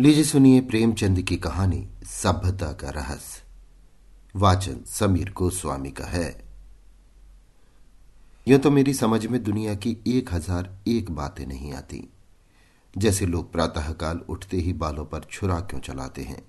लीजिए सुनिए प्रेमचंद की कहानी सभ्यता का रहस्य। वाचन समीर गोस्वामी का है। यह तो मेरी समझ में दुनिया की एक हज़ार एक बातें नहीं आती। जैसे लोग प्रातःकाल उठते ही बालों पर छुरा क्यों चलाते हैं?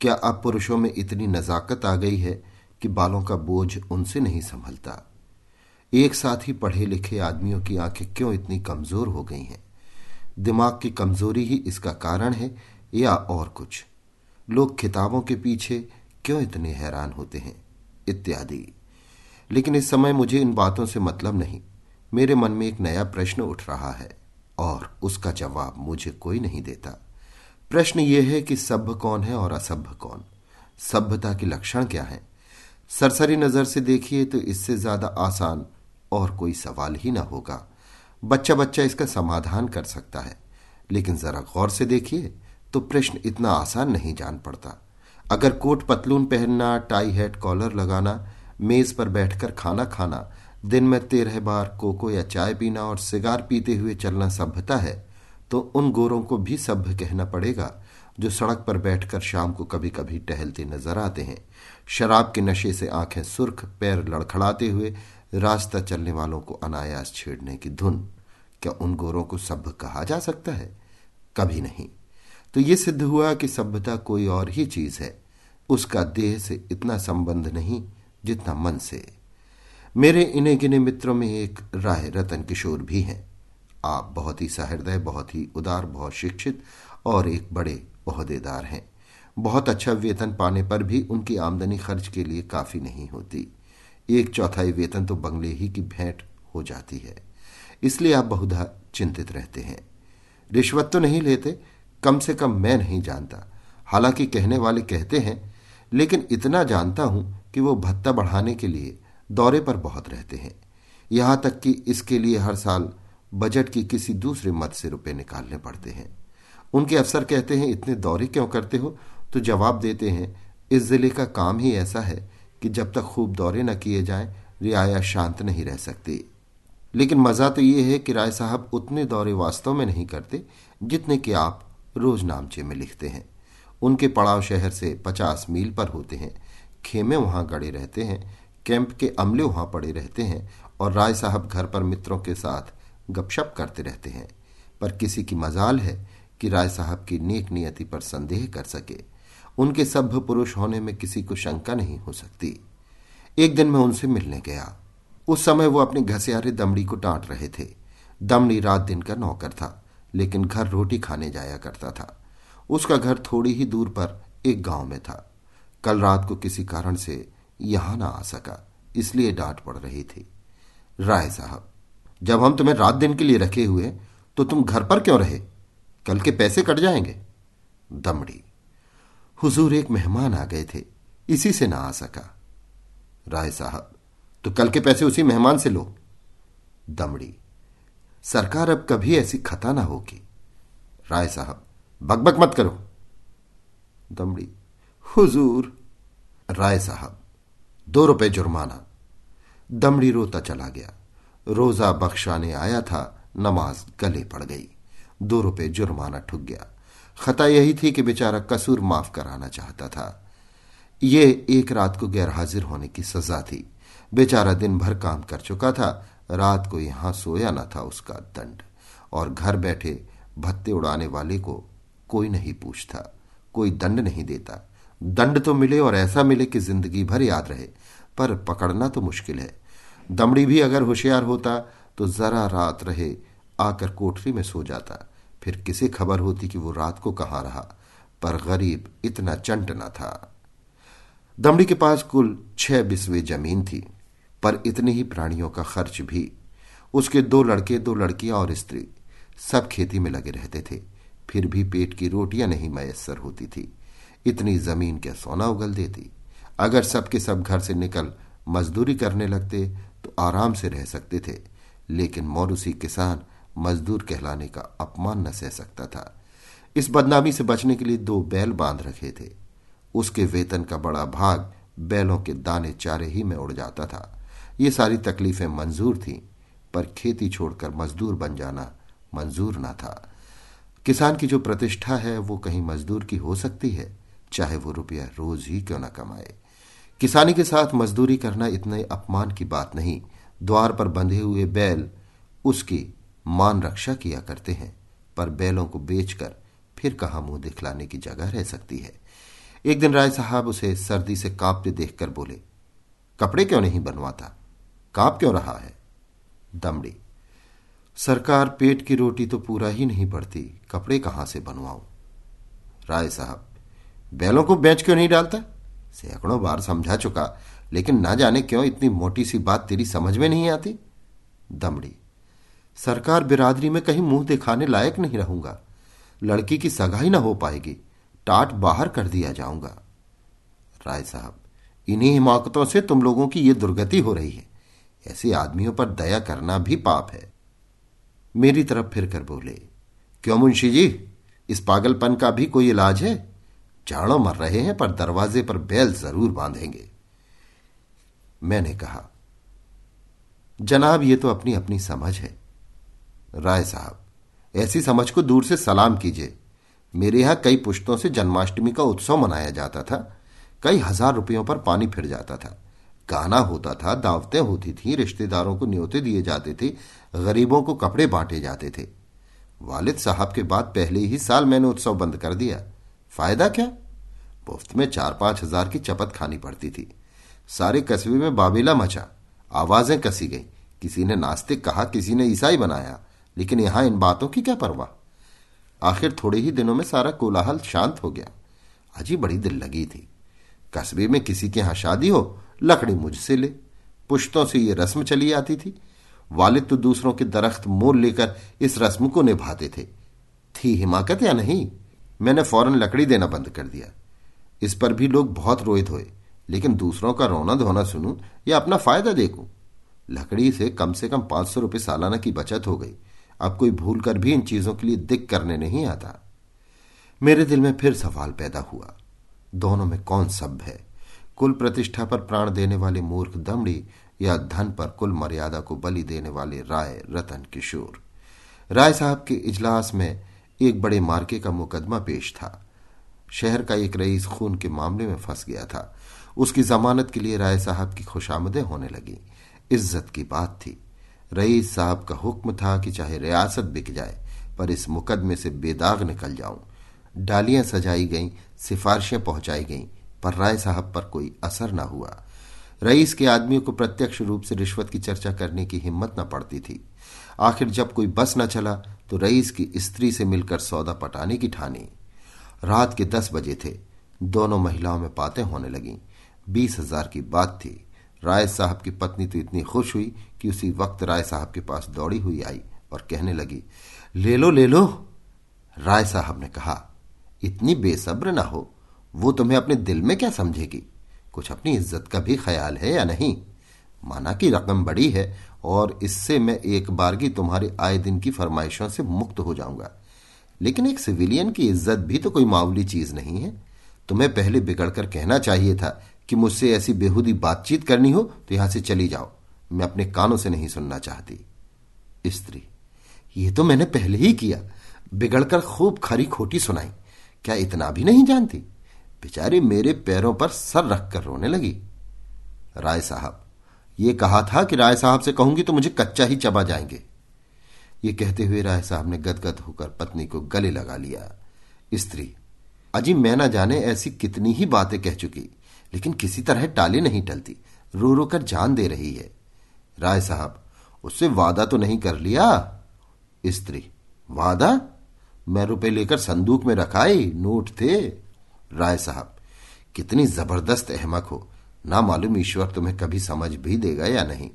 क्या अब पुरुषों में इतनी नजाकत आ गई है कि बालों का बोझ उनसे नहीं संभलता? एक साथ ही पढ़े लिखे आदमियों की आँखें क्यों इतनी कमज़ोर हो गई हैं? दिमाग की कमज़ोरी ही इसका कारण है, या और कुछ? लोग किताबों के पीछे क्यों इतने हैरान होते हैं? इत्यादि। लेकिन इस समय मुझे इन बातों से मतलब नहीं। मेरे मन में एक नया प्रश्न उठ रहा है, और उसका जवाब मुझे कोई नहीं देता। प्रश्न यह है कि सभ्य कौन है और असभ्य कौन? सभ्यता के लक्षण क्या है? सरसरी नज़र से देखिए तो इससे ज़्यादा आसान और कोई सवाल ही ना होगा। बच्चा बच्चा इसका समाधान कर सकता है। लेकिन जरा गौर से देखिए तो प्रश्न इतना आसान नहीं जान पड़ता। अगर कोट पतलून पहनना, टाई हेड कॉलर लगाना, मेज पर बैठकर खाना खाना, दिन में तेरह बार कोको या चाय पीना और सिगार पीते हुए चलना सभ्यता है तो उन गोरों को भी सभ्य कहना पड़ेगा, जो सड़क पर बैठकर शाम को कभी कभी टहलते नज़र आते हैं। शराब के नशे से आँखें सुर्ख, पैर लड़खड़ाते हुए रास्ता चलने वालों को अनायास छेड़ने की धुन, क्या उन गोरों को सभ्य कहा जा सकता है? कभी नहीं। तो ये सिद्ध हुआ कि सभ्यता कोई और ही चीज़ है। उसका देह से इतना संबंध नहीं जितना मन से। मेरे इन्हें गिने मित्रों में एक राय रतन किशोर भी हैं। आप बहुत ही सहृदय, बहुत ही उदार, बहुत शिक्षित और एक बड़े अहदेदार हैं। बहुत अच्छा वेतन पाने पर भी उनकी आमदनी खर्च के लिए काफ़ी नहीं होती। एक चौथाई वेतन तो बंगले ही की भेंट हो जाती है। इसलिए आप बहुधा चिंतित रहते हैं। रिश्वत तो नहीं लेते, कम से कम मैं नहीं जानता। हालाँकि कहने वाले कहते हैं, लेकिन इतना जानता हूँ कि वो भत्ता बढ़ाने के लिए दौरे पर बहुत रहते हैं। यहाँ तक कि इसके लिए हर साल बजट की किसी दूसरे मत से रुपए निकालने पड़ते हैं। उनके अफसर कहते हैं, इतने दौरे क्यों करते हो? तो जवाब देते हैं, इस ज़िले का काम ही ऐसा है कि जब तक खूब दौरे न किए जाएँ, रियाया शांत नहीं रह सकती। लेकिन मज़ा तो ये है कि राय साहब उतने दौरे वास्तव में नहीं करते, जितने कि आप रोज नामचे में लिखते हैं। उनके पड़ाव शहर से पचास मील पर होते हैं। खेमे वहाँ गड़े रहते हैं, कैंप के अमले वहाँ पड़े रहते हैं, और राय साहब घर पर मित्रों के साथ गपशप करते रहते हैं। पर किसी की मजाल है कि राय साहब की नेक नियति पर संदेह कर सके। उनके सभ्य पुरुष होने में किसी को शंका नहीं हो सकती। एक दिन मैं उनसे मिलने गया। उस समय वो अपने घसियारे दमड़ी को डांट रहे थे। दमड़ी रात दिन का नौकर था, लेकिन घर रोटी खाने जाया करता था। उसका घर थोड़ी ही दूर पर एक गाँव में था। कल रात को किसी कारण से यहाँ ना आ सका, इसलिए डांट पड़ रही थी। राय साहब, जब हम तुम्हें रात दिन के लिए रखे हुए तो तुम घर पर क्यों रहे? कल के पैसे कट जाएँगे। दमड़ी हुजूर एक मेहमान आ गए थे। इसी से ना आ सका। राय साहब तो कल के पैसे उसी मेहमान से लो। दमड़ी, सरकार अब कभी ऐसी खता ना होगी। राय साहब, बकबक मत करो। दमड़ी, हुजूर, राय साहब, दो रुपए जुर्माना। दमड़ी रोता चला गया। रोजा बख्शाने आया था, नमाज़ गले पड़ गई। दो रुपए जुर्माना ठुक गया। खता यही थी कि बेचारा कसूर माफ़ कराना चाहता था। ये एक रात को गैर हाजिर होने की सजा थी। बेचारा दिन भर काम कर चुका था। रात को यहाँ सोया न था उसका दंड। और घर बैठे भत्ते उड़ाने वाले को कोई नहीं पूछता, कोई दंड नहीं देता। दंड तो मिले और ऐसा मिले कि ज़िंदगी भर याद रहे, पर पकड़ना तो मुश्किल है। दमड़ी भी अगर होशियार होता तो जरा रात रहे, आकर कोठरी में सो जाता। फिर किसे खबर होती कि वो रात को कहाँ रहा? पर गरीब इतना चंट न था। दमड़ी के पास कुल छह बिस्वे ज़मीन थी, पर इतने ही प्राणियों का खर्च भी। उसके दो लड़के, दो लड़कियाँ और स्त्री सब खेती में लगे रहते थे। फिर भी पेट की रोटियाँ नहीं मयसर होती थी। इतनी ज़मीन क्या सोना उगल देती? अगर सबके सब घर से निकल मजदूरी करने लगते तो आराम से रह सकते थे। लेकिन मौरूसी किसान मजदूर कहलाने का अपमान न सह सकता था। इस बदनामी से बचने के लिए दो बैल बाँध रखे थे। उसके वेतन का बड़ा भाग बैलों के दाने चारे ही में उड़ जाता था। ये सारी तकलीफें मंजूर थीं, पर खेती छोड़कर मजदूर बन जाना मंजूर ना था। किसान की जो प्रतिष्ठा है, वो कहीं मजदूर की हो सकती है, चाहे वो रुपया रोज ही क्यों ना कमाए। किसानी के साथ मजदूरी करना इतने अपमान की बात नहीं। द्वार पर बंधे हुए बैल, उसकी मान रक्षा किया करते हैं, पर बैलों को बेचकर फिर कहा मुँह दिखलाने की जगह रह सकती है। एक दिन राय साहब उसे सर्दी से कांपते देखकर बोले, कपड़े क्यों नहीं बनवाता काँप क्यों रहा है? दमड़ी, सरकार पेट की रोटी तो पूरा ही नहीं पड़ती, कपड़े कहाँ से बनवाऊं? राय साहब, बैलों को बेच क्यों नहीं डालता? सैकड़ों बार समझा चुका, लेकिन ना जाने क्यों इतनी मोटी सी बात तेरी समझ में नहीं आती? दमड़ी सरकार बिरादरी में कहीं मुँह दिखाने लायक नहीं रहूँगा। लड़की की सगाई ना हो पाएगी। टाट बाहर कर दिया जाऊँगा। राय साहब, इन्हीं हिमाकतों से तुम लोगों की यह दुर्गति हो रही है। ऐसे आदमियों पर दया करना भी पाप है। मेरी तरफ़ फिर कर बोले, क्यों मुंशी जी? इस पागलपन का भी कोई इलाज है? चाणों मर रहे हैं पर दरवाजे पर बैल ज़रूर बांधेंगे। मैंने कहा, जनाब, ये तो अपनी अपनी समझ है। राय साहब, ऐसी समझ को दूर से सलाम कीजिए। मेरे यहाँ कई पुश्तों से जन्माष्टमी का उत्सव मनाया जाता था। कई हज़ार रुपयों पर पानी फिर जाता था। गाना होता था, दावतें होती थी, रिश्तेदारों को न्योते दिए जाते थे, गरीबों को कपड़े बांटे जाते थे। वालिद साहब के बाद पहले ही साल मैंने उत्सव बंद कर दिया। फ़ायदा क्या? मुफ़्त में चार पाँच हज़ार की चपत खानी पड़ती थी। सारे कस्बे में बाबेला मचा। आवाज़ें कसी गई। किसी ने नास्तिक कहा, किसी ने ईसाई बनाया। लेकिन यहाँ इन बातों की क्या परवाह? आखिर थोड़े ही दिनों में सारा कोलाहल शांत हो गया। अजी बड़ी दिल लगी थी। कस्बे में किसी के यहाँ शादी हो, लकड़ी मुझसे ले। पुश्तों से ये रस्म चली आती थी। वालिद तो दूसरों के दरख्त मोल लेकर इस रस्म को निभाते थे। थी हिमाकत या नहीं? मैंने फ़ौरन लकड़ी देना बंद कर दिया। इस पर भी लोग बहुत रोहित हुए लेकिन दूसरों का रोना धोना सुनूं या अपना फ़ायदा देखूँ। लकड़ी से कम से कम पाँच सौ रुपये सालाना की बचत हो गई। अब कोई भूल कर भी इन चीज़ों के लिए दिक करने नहीं आता। मेरे दिल में फिर सवाल पैदा हुआ, दोनों में कौन सब है? कुल प्रतिष्ठा पर प्राण देने वाले मूर्ख दमड़ी या धन पर कुल मर्यादा को बलि देने वाले राय रतन किशोर? राय साहब के इजलास में एक बड़े मार्के का मुकदमा पेश था। शहर का एक रईस खून के मामले में फंस गया था। उसकी जमानत के लिए राय साहब की खुशामदें होने लगी। इज़्ज़त की बात थी। रईस साहब का हुक्म था कि चाहे रियासत बिक जाए, पर इस मुकदमे से बेदाग निकल जाऊँ। डालियाँ सजाई गईं, सिफारिशें पहुंचाई गईं, पर राय साहब पर कोई असर न हुआ। रईस के आदमियों को प्रत्यक्ष रूप से रिश्वत की चर्चा करने की हिम्मत न पड़ती थी। आखिर जब कोई बस न चला तो रईस की स्त्री से मिलकर सौदा पटाने की ठानी। रात के दस बजे थे, दोनों महिलाओं में बातें होने लगी। बीस हज़ार की बात थी। राय साहब की पत्नी तो इतनी खुश हुई कि उसी वक्त राय साहब के पास दौड़ी हुई आई और कहने लगी ले लो ले लो राय साहब ने कहा, इतनी बेसब्र ना हो, वो तुम्हें अपने दिल में क्या समझेगी? कुछ अपनी इज़्ज़त का भी ख्याल है या नहीं? माना कि रकम बड़ी है और इससे मैं एक बार की तुम्हारे आए दिन की फरमाइशों से मुक्त हो जाऊँगा। लेकिन एक सिविलियन की इज़्ज़त भी तो कोई मामूली चीज़ नहीं है। तुम्हें पहले बिगड़कर कहना चाहिए था कि मुझसे ऐसी बेहूदी बातचीत करनी हो तो यहाँ से चली जाओ। मैं अपने कानों से नहीं सुनना चाहती। स्त्री, ये तो मैंने पहले ही किया। बिगड़कर खूब खरी खोटी सुनाई। क्या इतना भी नहीं जानती? बेचारी मेरे पैरों पर सर रखकर रोने लगी। राय साहब, ये कहा था कि राय साहब से कहूँगी तो मुझे कच्चा ही चबा जाएँगे। ये कहते हुए राय साहब ने गदगद होकर पत्नी को गले लगा लिया। स्त्री, अजी मैं ना जाने ऐसी कितनी ही बातें कह चुकी। लेकिन किसी तरह टाले नहीं टलती। रो रो कर जान दे रही है। राय साहब, उससे वादा तो नहीं कर लिया? स्त्री, वादा? मैं रुपए लेकर संदूक में रखाई, नोट थे। राय साहब, कितनी ज़बरदस्त अहमक हो। ना मालूम ईश्वर तुम्हें कभी समझ भी देगा या नहीं।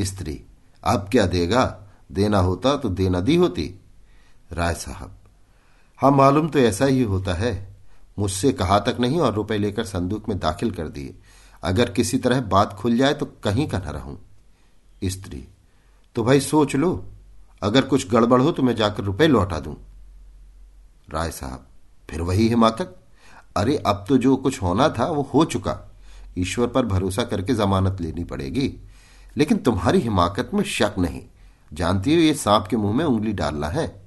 स्त्री, अब क्या देगा? देना होता तो देना दी होती। राय साहब हाँ मालूम तो ऐसा ही होता है। मुझसे कहा तक नहीं और रुपए लेकर संदूक में दाखिल कर दिए। अगर किसी तरह बात खुल जाए तो कहीं का न रहूँ। स्त्री तो भाई सोच लो, अगर कुछ गड़बड़ हो तो मैं जाकर रुपए लौटा दूँ। राय साहब, फिर वही हिमाकत अरे, अब तो जो कुछ होना था वो हो चुका। ईश्वर पर भरोसा करके जमानत लेनी पड़ेगी। लेकिन तुम्हारी हिमाकत में शक नहीं। जानती हो ये सांप के मुँह में उंगली डालना है?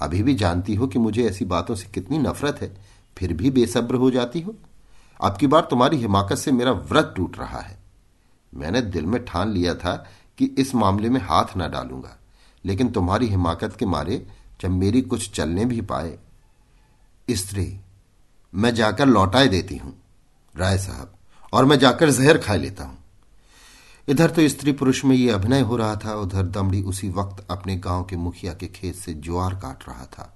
अभी भी जानती हो कि मुझे ऐसी बातों से कितनी नफरत है। फिर भी बेसब्र हो जाती हो। अब की बार तुम्हारी हिमाकत से मेरा व्रत टूट रहा है। मैंने दिल में ठान लिया था कि इस मामले में हाथ न डालूँगा, लेकिन तुम्हारी हिमाकत के मारे जब मेरी कुछ चलने भी पाए। स्त्री, मैं जाकर लौटाए देती हूँ, राय साहब, और मैं जाकर जहर खा लेता हूँ। इधर तो स्त्री पुरुष में ये अभिनय हो रहा था, उधर दमड़ी उसी वक्त अपने गाँव के मुखिया के खेत से ज्वार काट रहा था।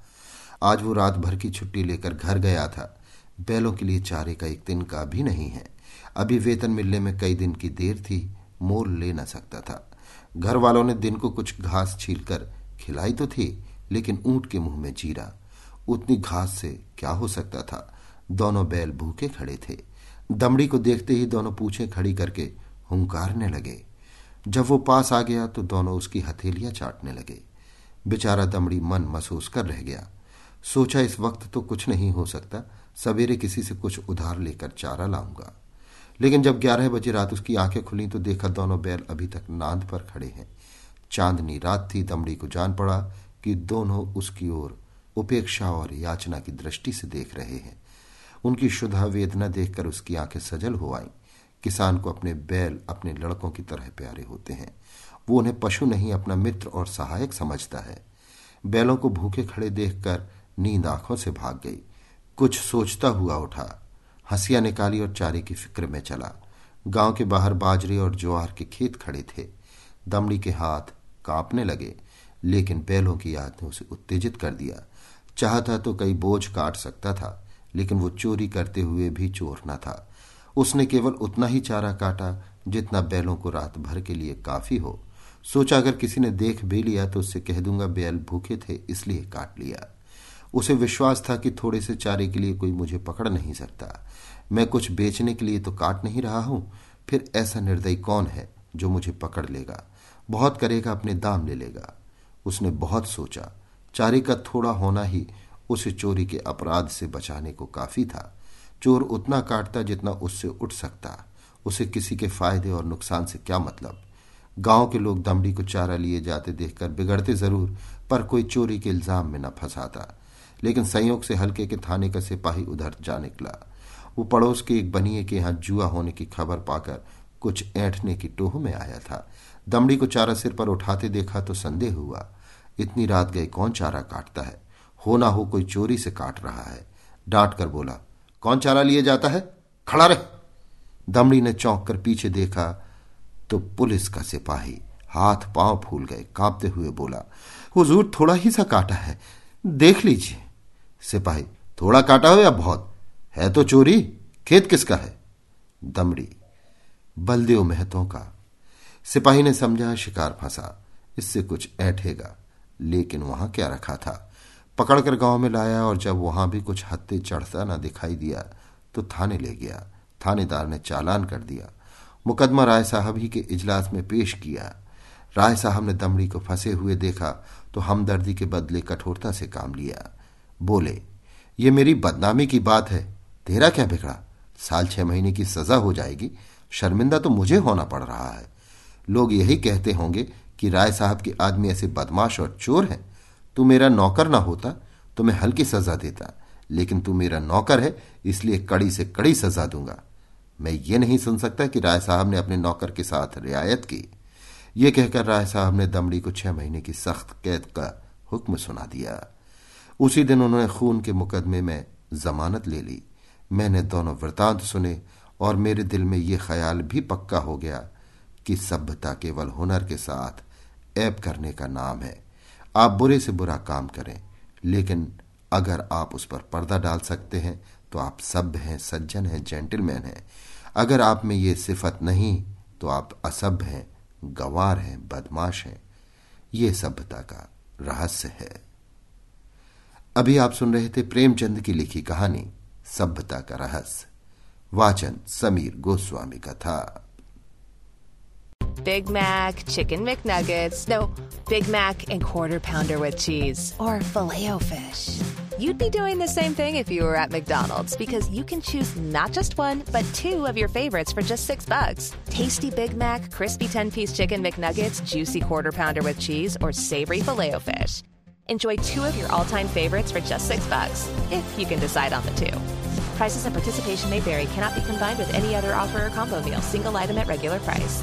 आज वो रात भर की छुट्टी लेकर घर गया था। बैलों के लिए चारे का एक दिन का भी नहीं है। अभी वेतन मिलने में कई दिन की देर थी, मोल ले न सकता था। घर वालों ने दिन को कुछ घास छीलकर, खिलाई तो थी, लेकिन ऊँट के मुँह में जीरा। उतनी घास से क्या हो सकता था? दोनों बैल भूखे खड़े थे। दमड़ी को देखते ही दोनों पूछे खड़ी करके हुंकारने लगे। जब वो पास आ गया तो दोनों उसकी हथेलियाँ चाटने लगे। बेचारा दमड़ी मन महसूस कर रह गया। सोचा इस वक्त तो कुछ नहीं हो सकता, सवेरे किसी से कुछ उधार लेकर चारा लाऊँगा। लेकिन जब ग्यारह बजे रात उसकी आँखें खुली तो देखा दोनों बैल अभी तक नांद पर खड़े हैं। चांदनी रात थी, दमड़ी को जान पड़ा कि दोनों उसकी ओर उपेक्षा और याचना की दृष्टि से देख रहे हैं। उनकी शुद्धा वेदना देखकर उसकी आँखें सजल हो आईं। किसान को अपने बैल, अपने लड़कों की तरह प्यारे होते हैं। वो उन्हें पशु नहीं, अपना मित्र और सहायक समझता है। बैलों को भूखे खड़े देखकर नींद आँखों से भाग गई। कुछ सोचता हुआ उठा। हंसिया निकाली और चारे की फ़िक्र में चला। गाँव के बाहर बाजरे और ज्वार के खेत खड़े थे। दमड़ी के हाथ कांपने लगे, लेकिन बैलों की याद ने उसे उत्तेजित कर दिया। चाहता तो कई बोझ काट सकता था, लेकिन वो चोरी करते हुए भी चोर न था। उसने केवल उतना ही चारा काटा जितना बैलों को रात भर के लिए काफ़ी हो। सोचा अगर किसी ने देख भी लिया तो उससे कह दूँगा, बैल भूखे थे, इसलिए काट लिया। उसे विश्वास था कि थोड़े से चारे के लिए कोई मुझे पकड़ नहीं सकता। मैं कुछ बेचने के लिए तो काट नहीं रहा हूँ, फिर ऐसा निर्दयी कौन है जो मुझे पकड़ लेगा? बहुत करेगा, अपने दाम ले लेगा। उसने बहुत सोचा। चारे का थोड़ा होना ही उसे चोरी के अपराध से बचाने को काफ़ी था। चोर उतना काटता जितना उससे उठ सकता। उसे किसी के फ़ायदे और नुकसान से क्या मतलब? गाँव के लोग दमड़ी को चारा लिए जाते देखकर बिगड़ते ज़रूर, पर कोई चोरी के इल्ज़ाम में न फंसाता। लेकिन संयोग से हल्के के थाने का सिपाही उधर जा निकला। वो पड़ोस के एक बनिए के यहाँ जुआ होने की खबर पाकर कुछ ऐठने की टोह में आया था। दमड़ी को चारा सिर पर उठाते देखा तो संदेह हुआ, इतनी रात गए कौन चारा काटता है? हो ना हो कोई चोरी से काट रहा है। डांट कर बोला, कौन चारा लिए जाता है? खड़ा रहे। दमड़ी ने चौंक कर पीछे देखा तो पुलिस का सिपाही हाथ पाँव फूल गए, कांपते हुए बोला, हुजूर थोड़ा ही सा काटा है, देख लीजिए। सिपाही। थोड़ा काटा हो या बहुत? है तो चोरी? खेत किसका है? दमड़ी। बलदेव महतों का। सिपाही ने समझा, शिकार फंसा। इससे कुछ ऐठेगा। लेकिन वहाँ क्या रखा था? पकड़कर गाँव में लाया और जब वहाँ भी कुछ हत्ते चढ़ता ना दिखाई दिया तो थाने ले गया। थानेदार ने चालान कर दिया। मुकदमा राय साहब ही के इजलास में पेश किया। राय साहब ने दमड़ी को फंसे हुए देखा तो हमदर्दी के बदले कठोरता से काम लिया। बोले, ये मेरी बदनामी की बात है। तेरा क्या बिगड़ा? साल छह महीने की सजा हो जाएगी। शर्मिंदा तो मुझे होना पड़ रहा है। लोग यही कहते होंगे कि राय साहब के आदमी ऐसे बदमाश और चोर हैं। तू मेरा नौकर ना होता तो मैं हल्की सजा देता। लेकिन तू मेरा नौकर है, इसलिए कड़ी से कड़ी सजा दूँगा। मैं ये नहीं सुन सकता कि राय साहब ने अपने नौकर के साथ रियायत की। ये कहकर राय साहब ने दमड़ी को छह महीने की सख्त कैद का हुक्म सुना दिया। उसी दिन उन्होंने खून के मुकदमे में जमानत ले ली। मैंने दोनों वृतांत सुने और मेरे दिल में ये ख्याल भी पक्का हो गया कि सभ्यता केवल हुनर के साथ ऐप करने का नाम है। आप बुरे से बुरा काम करें, लेकिन अगर आप उस पर पर्दा डाल सकते हैं तो आप सभ्य हैं, सज्जन हैं, जेंटलमैन हैं। अगर आप में ये सिफत नहीं तो आप असभ्य हैं, गंवार हैं, बदमाश हैं। ये सभ्यता का रहस्य है। अभी आप सुन रहे थे प्रेमचंद की लिखी कहानी सभ्यता का रहस्य वाचन समीर गोस्वामी का था Big Mac, Chicken McNuggets, no, Big Mac and Quarter Pounder with cheese, or filet fish. You'd be doing the same thing if you were at McDonald's because you can choose not just one, but two of your favorites for just six bucks. Tasty Big Mac, crispy 10 piece chicken McNuggets, juicy quarter pounder with cheese, or savory filet fish. Enjoy two of your all-time favorites for just six bucks, if you can decide on the two. Prices and participation may vary. Cannot be combined with any other offer or combo meal. Single item at regular price.